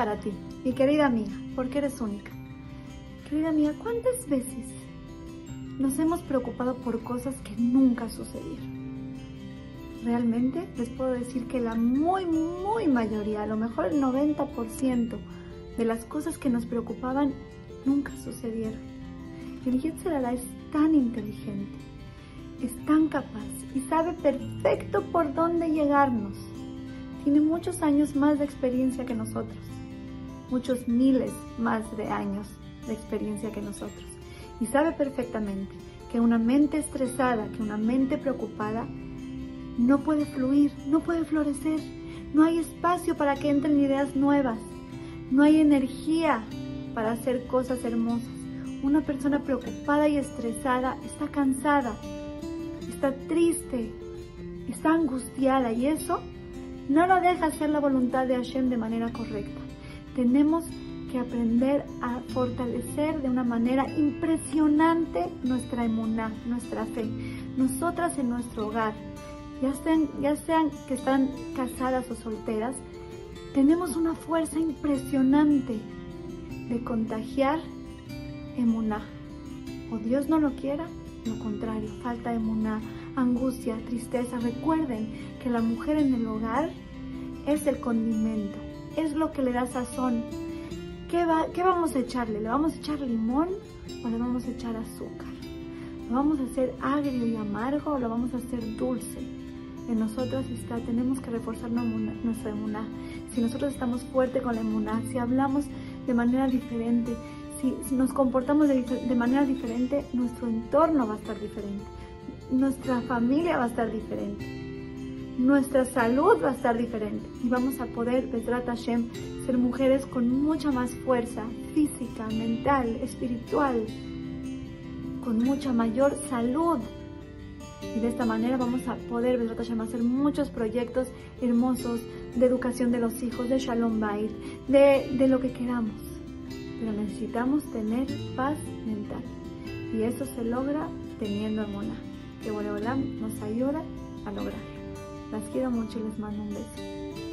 para ti, mi querida amiga, porque eres única. Querida amiga, ¿cuántas veces nos hemos preocupado por cosas que nunca sucedieron? Realmente les puedo decir que la muy, muy mayoría, a lo mejor el 90% de las cosas que nos preocupaban nunca sucedieron. El Yetzirah es tan inteligente, es tan capaz y sabe perfecto por dónde llegarnos. Tiene muchos años más de experiencia que nosotros, muchos miles más de años de experiencia que nosotros. Y sabe perfectamente que una mente estresada, que una mente preocupada, no puede fluir, no puede florecer. No hay espacio para que entren ideas nuevas. No hay energía para hacer cosas hermosas. Una persona preocupada y estresada está cansada, está triste, está angustiada y eso no lo deja hacer la voluntad de Hashem de manera correcta. Tenemos que aprender a fortalecer de una manera impresionante nuestra emuná, nuestra fe. Nosotras en nuestro hogar, ya sean, ya sean que están casadas o solteras, tenemos una fuerza impresionante de contagiar emuná. O Dios no lo quiera, lo contrario, falta emuná, angustia, tristeza. Recuerden que la mujer en el hogar es el condimento, es lo que le da sazón. ¿Qué, va, ¿Qué vamos a echarle? ¿Le vamos a echar limón o le vamos a echar azúcar? ¿Lo vamos a hacer agrio y amargo o lo vamos a hacer dulce? En nosotras está, tenemos que reforzar nuestra emuná. Si nosotros estamos fuerte con la emuná, si hablamos de manera diferente, si, nos comportamos de manera diferente, nuestro entorno va a estar diferente, nuestra familia va a estar diferente, nuestra salud va a estar diferente y vamos a poder, Besrat Hashem, ser mujeres con mucha más fuerza física, mental, espiritual, con mucha mayor salud. Y de esta manera vamos a poder, Besrat Hashem, hacer muchos proyectos hermosos de educación de los hijos, de Shalom Bait, de, de lo que queramos. Pero necesitamos tener paz mental. Y eso se logra teniendo armonía. Que Boreolam nos ayuda a lograrlo. Las quiero mucho y les mando un beso.